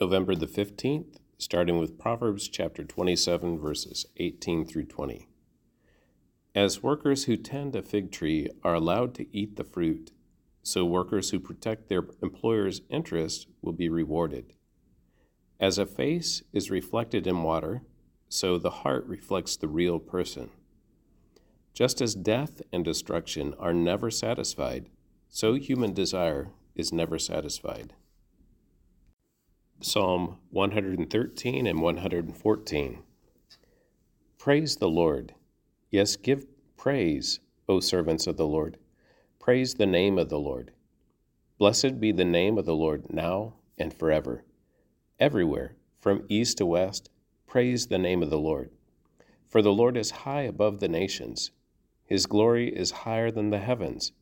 November the 15th, starting with Proverbs chapter 27, verses 18 through 20. As workers who tend a fig tree are allowed to eat the fruit, so workers who protect their employer's interests will be rewarded. As a face is reflected in water, so the heart reflects the real person. Just as death and destruction are never satisfied, so human desire is never satisfied. Psalm 113 and 114. Praise the Lord. Yes, give praise, O servants of the Lord. Praise the name of the Lord. Blessed be the name of the Lord now and forever. Everywhere, from east to west, praise the name of the Lord. For the Lord is high above the nations, his glory is higher than the heavens.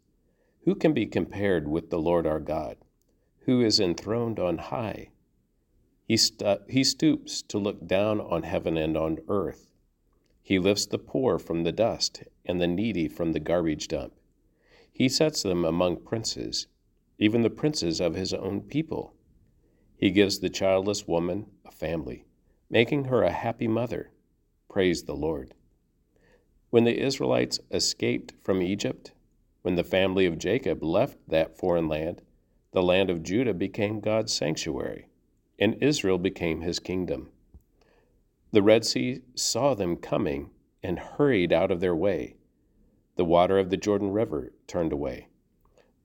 Who can be compared with the Lord our God, who is enthroned on high? He, stu- he stoops to look down on heaven and on earth. He lifts the poor from the dust and the needy from the garbage dump. He sets them among princes, even the princes of his own people. He gives the childless woman a family, making her a happy mother. Praise the Lord. When the Israelites escaped from Egypt, when the family of Jacob left that foreign land, the land of Judah became God's sanctuary and Israel became his kingdom. The Red Sea saw them coming and hurried out of their way. The water of the Jordan River turned away.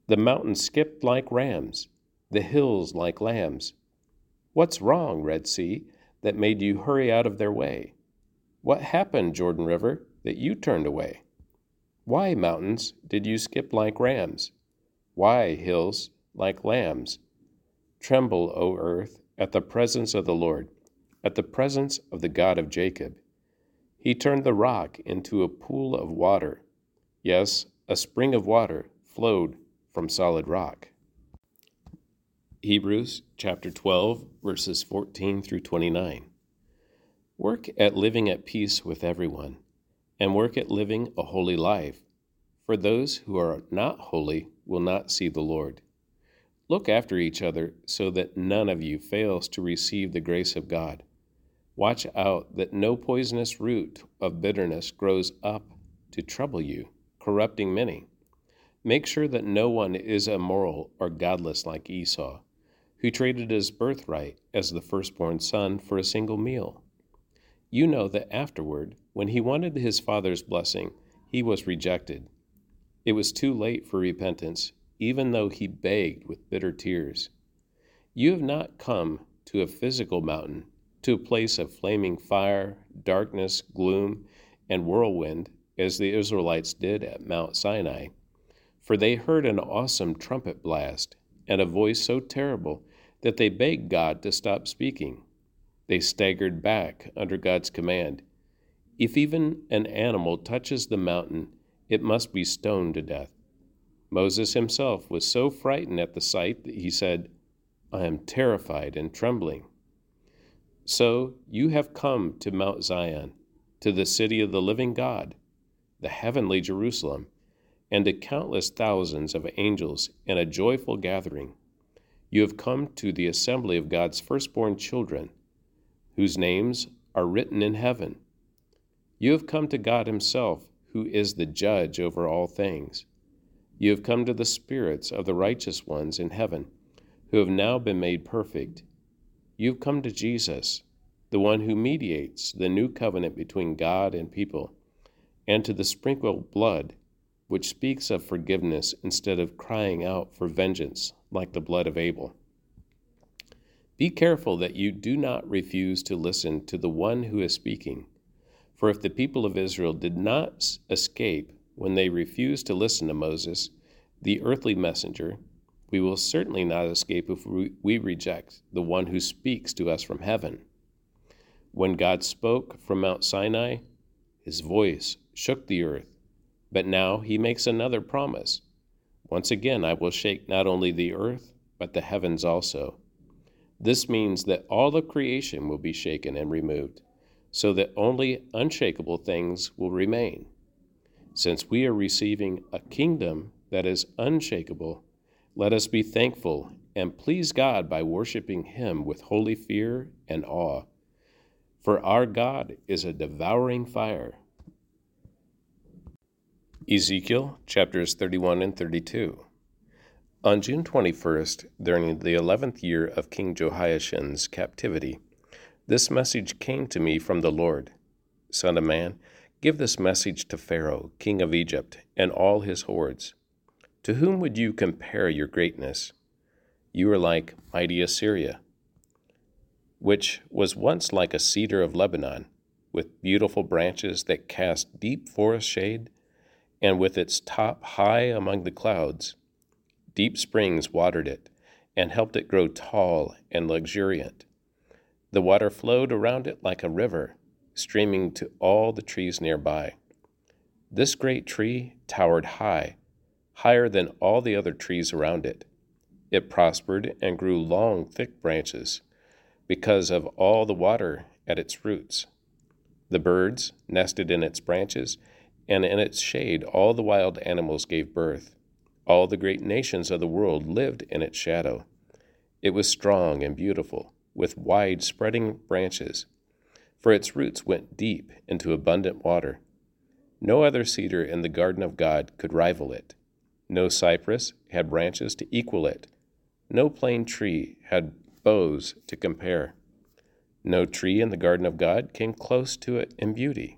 The mountains skipped like rams, the hills like lambs. What's wrong, Red Sea, that made you hurry out of their way? What happened, Jordan River, that you turned away? Why, mountains, did you skip like rams? Why, hills, like lambs? Tremble, O earth, at the presence of the Lord, at the presence of the God of Jacob. He turned the rock into a pool of water. Yes, a spring of water flowed from solid rock. Hebrews chapter 12, verses 14 through 29. Work at living at peace with everyone, and work at living a holy life, for those who are not holy will not see the Lord. Look after each other so that none of you fails to receive the grace of God. Watch out that no poisonous root of bitterness grows up to trouble you, corrupting many. Make sure that no one is immoral or godless like Esau, who traded his birthright as the firstborn son for a single meal. You know that afterward, when he wanted his father's blessing, he was rejected. It was too late for repentance even though he begged with bitter tears. You have not come to a physical mountain, to a place of flaming fire, darkness, gloom, and whirlwind, as the Israelites did at Mount Sinai, for they heard an awesome trumpet blast and a voice so terrible that they begged God to stop speaking. They staggered back under God's command. If even an animal touches the mountain, it must be stoned to death. Moses himself was so frightened at the sight that he said, I am terrified and trembling. So you have come to Mount Zion, to the city of the living God, the heavenly Jerusalem, and to countless thousands of angels in a joyful gathering. You have come to the assembly of God's firstborn children, whose names are written in heaven. You have come to God Himself, who is the judge over all things. You have come to the spirits of the righteous ones in heaven, who have now been made perfect. You have come to Jesus, the one who mediates the new covenant between God and people, and to the sprinkled blood, which speaks of forgiveness instead of crying out for vengeance like the blood of Abel. Be careful that you do not refuse to listen to the one who is speaking. For if the people of Israel did not escape when they refuse to listen to Moses, the earthly messenger, we will certainly not escape if we reject the one who speaks to us from heaven. When God spoke from Mount Sinai, his voice shook the earth. But now he makes another promise. Once again, I will shake not only the earth, but the heavens also. This means that all of creation will be shaken and removed, so that only unshakable things will remain. Since we are receiving a kingdom that is unshakable, let us be thankful and please God by worshiping Him with holy fear and awe. For our God is a devouring fire. Ezekiel chapters 31 and 32. On June 21st, during the 11th year of King Jehoiachin's captivity, this message came to me from the Lord Son of man, give this message to Pharaoh, king of Egypt, and all his hordes. To whom would you compare your greatness? You are like mighty Assyria, which was once like a cedar of Lebanon, with beautiful branches that cast deep forest shade, and with its top high among the clouds. Deep springs watered it, and helped it grow tall and luxuriant. The water flowed around it like a river, streaming to all the trees nearby. This great tree towered high, higher than all the other trees around it. It prospered and grew long, thick branches because of all the water at its roots. The birds nested in its branches, and in its shade all the wild animals gave birth. All the great nations of the world lived in its shadow. It was strong and beautiful, with wide spreading branches for its roots went deep into abundant water. No other cedar in the garden of God could rival it. No cypress had branches to equal it. No plane tree had boughs to compare. No tree in the garden of God came close to it in beauty.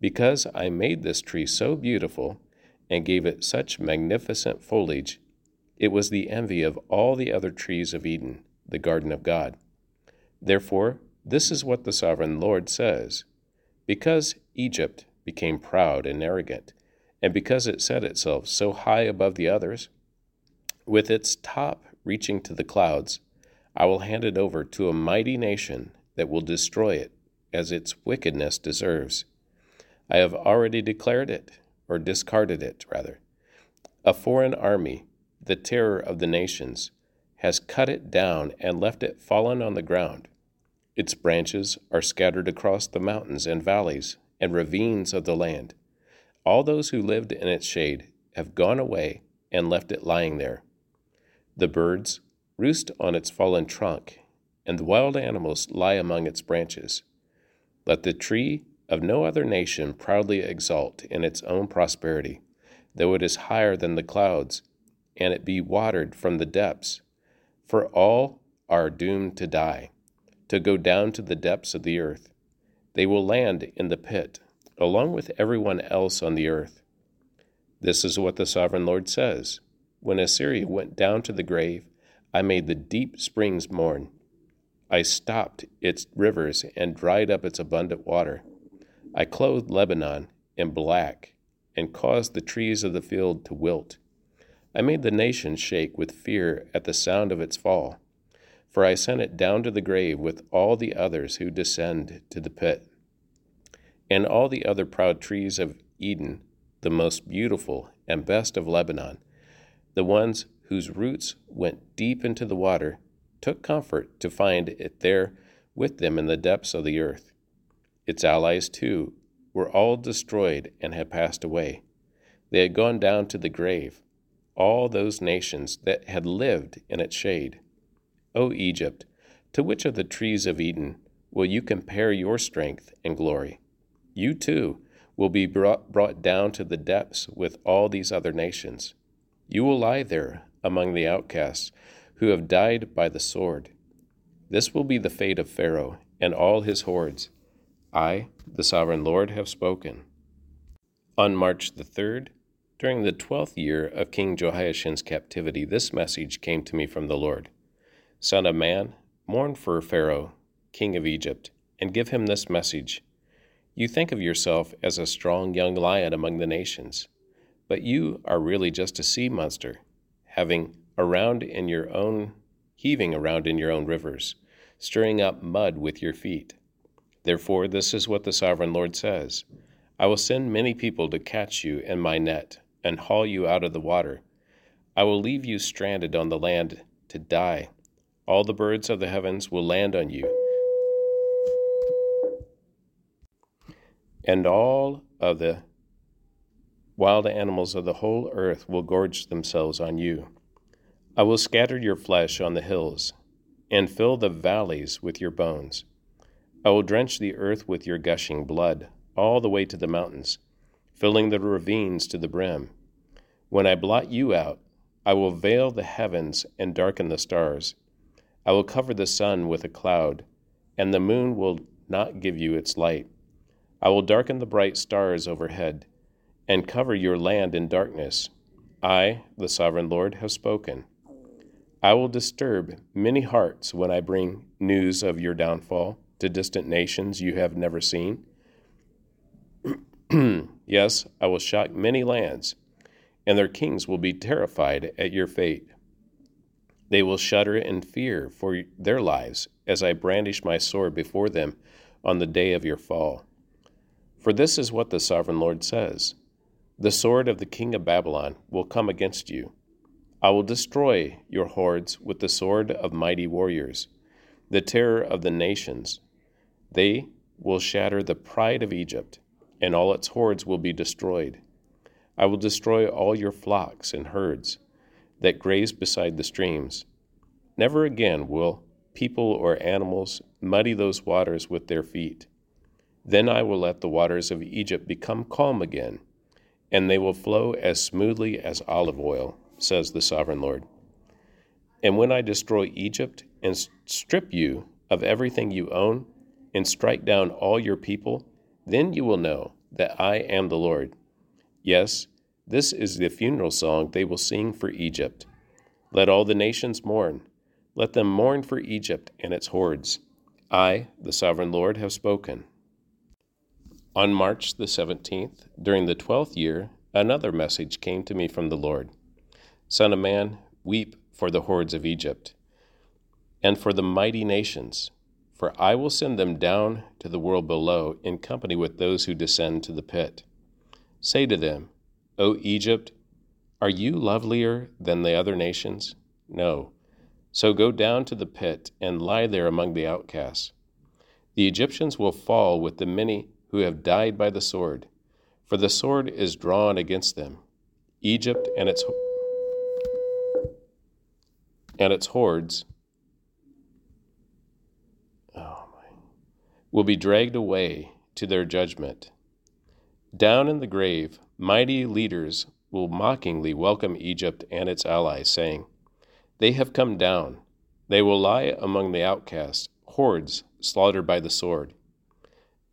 Because I made this tree so beautiful and gave it such magnificent foliage, it was the envy of all the other trees of Eden, the garden of God. Therefore, this is what the sovereign Lord says Because Egypt became proud and arrogant, and because it set itself so high above the others, with its top reaching to the clouds, I will hand it over to a mighty nation that will destroy it as its wickedness deserves. I have already declared it, or discarded it, rather. A foreign army, the terror of the nations, has cut it down and left it fallen on the ground. Its branches are scattered across the mountains and valleys and ravines of the land. All those who lived in its shade have gone away and left it lying there. The birds roost on its fallen trunk, and the wild animals lie among its branches. Let the tree of no other nation proudly exult in its own prosperity, though it is higher than the clouds, and it be watered from the depths, for all are doomed to die to go down to the depths of the earth. They will land in the pit, along with everyone else on the earth. This is what the sovereign Lord says When Assyria went down to the grave, I made the deep springs mourn. I stopped its rivers and dried up its abundant water. I clothed Lebanon in black and caused the trees of the field to wilt. I made the nations shake with fear at the sound of its fall for I sent it down to the grave with all the others who descend to the pit. And all the other proud trees of Eden, the most beautiful and best of Lebanon, the ones whose roots went deep into the water, took comfort to find it there with them in the depths of the earth. Its allies, too, were all destroyed and had passed away. They had gone down to the grave, all those nations that had lived in its shade. O Egypt, to which of the trees of Eden will you compare your strength and glory? You too will be brought, brought down to the depths with all these other nations. You will lie there among the outcasts who have died by the sword. This will be the fate of Pharaoh and all his hordes. I, the sovereign Lord, have spoken. On March the 3rd, during the twelfth year of King Jehoiachin's captivity, this message came to me from the Lord. Son of man, mourn for Pharaoh, king of Egypt, and give him this message. You think of yourself as a strong young lion among the nations, but you are really just a sea monster, having around in your own heaving around in your own rivers, stirring up mud with your feet. Therefore, this is what the sovereign Lord says I will send many people to catch you in my net and haul you out of the water. I will leave you stranded on the land to die all the birds of the heavens will land on you, and all of the wild animals of the whole earth will gorge themselves on you. I will scatter your flesh on the hills, and fill the valleys with your bones. I will drench the earth with your gushing blood, all the way to the mountains, filling the ravines to the brim. When I blot you out, I will veil the heavens and darken the stars. I will cover the sun with a cloud, and the moon will not give you its light. I will darken the bright stars overhead, and cover your land in darkness. I, the sovereign Lord, have spoken. I will disturb many hearts when I bring news of your downfall to distant nations you have never seen. yes, I will shock many lands, and their kings will be terrified at your fate. They will shudder in fear for their lives as I brandish my sword before them on the day of your fall. For this is what the sovereign Lord says The sword of the king of Babylon will come against you I will destroy your hordes with the sword of mighty warriors, the terror of the nations. They will shatter the pride of Egypt, and all its hordes will be destroyed. I will destroy all your flocks and herds that graze beside the streams. Never again will people or animals muddy those waters with their feet. Then I will let the waters of Egypt become calm again, and they will flow as smoothly as olive oil says the sovereign Lord. And when I destroy Egypt and strip you of everything you own and strike down all your people, then you will know that I am the Lord. Yes, this is the funeral song they will sing for Egypt. Let all the nations mourn. Let them mourn for Egypt and its hordes. I, the sovereign Lord, have spoken. On March the 17th, during the twelfth year, another message came to me from the Lord. Son of man, weep for the hordes of Egypt and for the mighty nations, for I will send them down to the world below in company with those who descend to the pit. Say to them, O Egypt, are you lovelier than the other nations? No. So go down to the pit and lie there among the outcasts. The Egyptians will fall with the many who have died by the sword, for the sword is drawn against them. Egypt and its and its hordes oh will be dragged away to their judgment. Down in the grave, mighty leaders will mockingly welcome Egypt and its allies, saying, They have come down. They will lie among the outcasts, hordes slaughtered by the sword.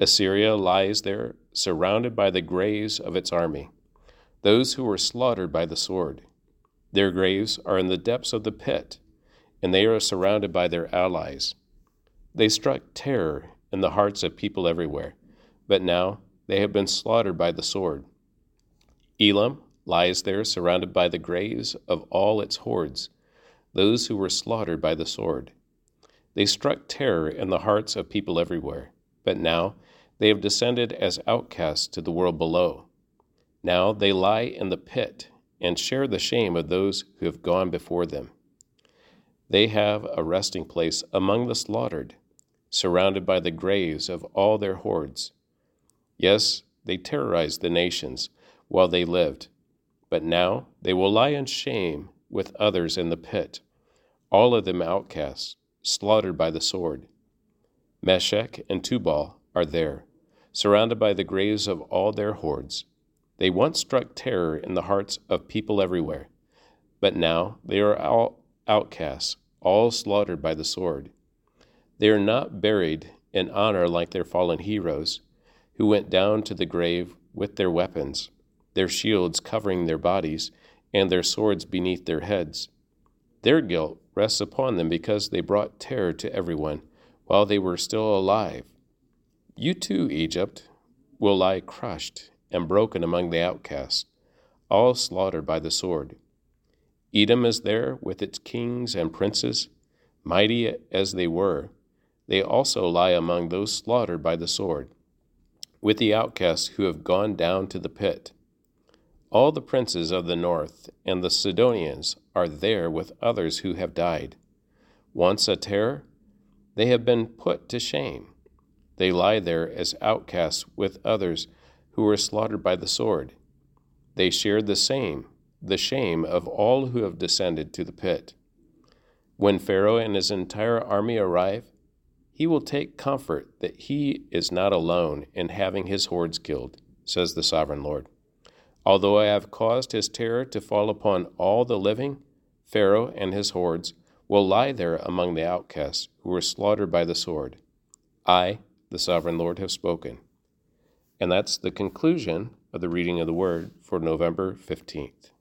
Assyria lies there, surrounded by the graves of its army, those who were slaughtered by the sword. Their graves are in the depths of the pit, and they are surrounded by their allies. They struck terror in the hearts of people everywhere, but now they have been slaughtered by the sword. Elam lies there surrounded by the graves of all its hordes, those who were slaughtered by the sword. They struck terror in the hearts of people everywhere, but now they have descended as outcasts to the world below. Now they lie in the pit and share the shame of those who have gone before them. They have a resting place among the slaughtered, surrounded by the graves of all their hordes. Yes, they terrorized the nations while they lived, but now they will lie in shame with others in the pit, all of them outcasts, slaughtered by the sword. Meshech and Tubal are there, surrounded by the graves of all their hordes. They once struck terror in the hearts of people everywhere, but now they are all outcasts, all slaughtered by the sword. They are not buried in honor like their fallen heroes, who went down to the grave with their weapons, their shields covering their bodies, and their swords beneath their heads. Their guilt rests upon them because they brought terror to everyone while they were still alive. You too, Egypt, will lie crushed and broken among the outcasts, all slaughtered by the sword. Edom is there with its kings and princes, mighty as they were. They also lie among those slaughtered by the sword, with the outcasts who have gone down to the pit. All the princes of the north and the Sidonians are there with others who have died. Once a terror, they have been put to shame. They lie there as outcasts with others who were slaughtered by the sword. They shared the same the shame of all who have descended to the pit. When Pharaoh and his entire army arrive, he will take comfort that he is not alone in having his hordes killed, says the sovereign Lord. Although I have caused his terror to fall upon all the living, Pharaoh and his hordes will lie there among the outcasts who were slaughtered by the sword. I, the sovereign Lord, have spoken. And that's the conclusion of the reading of the word for November 15th.